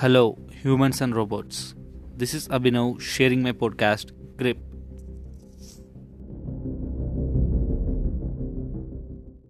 Hello, humans and robots. This is Abhinav sharing my podcast, Grip.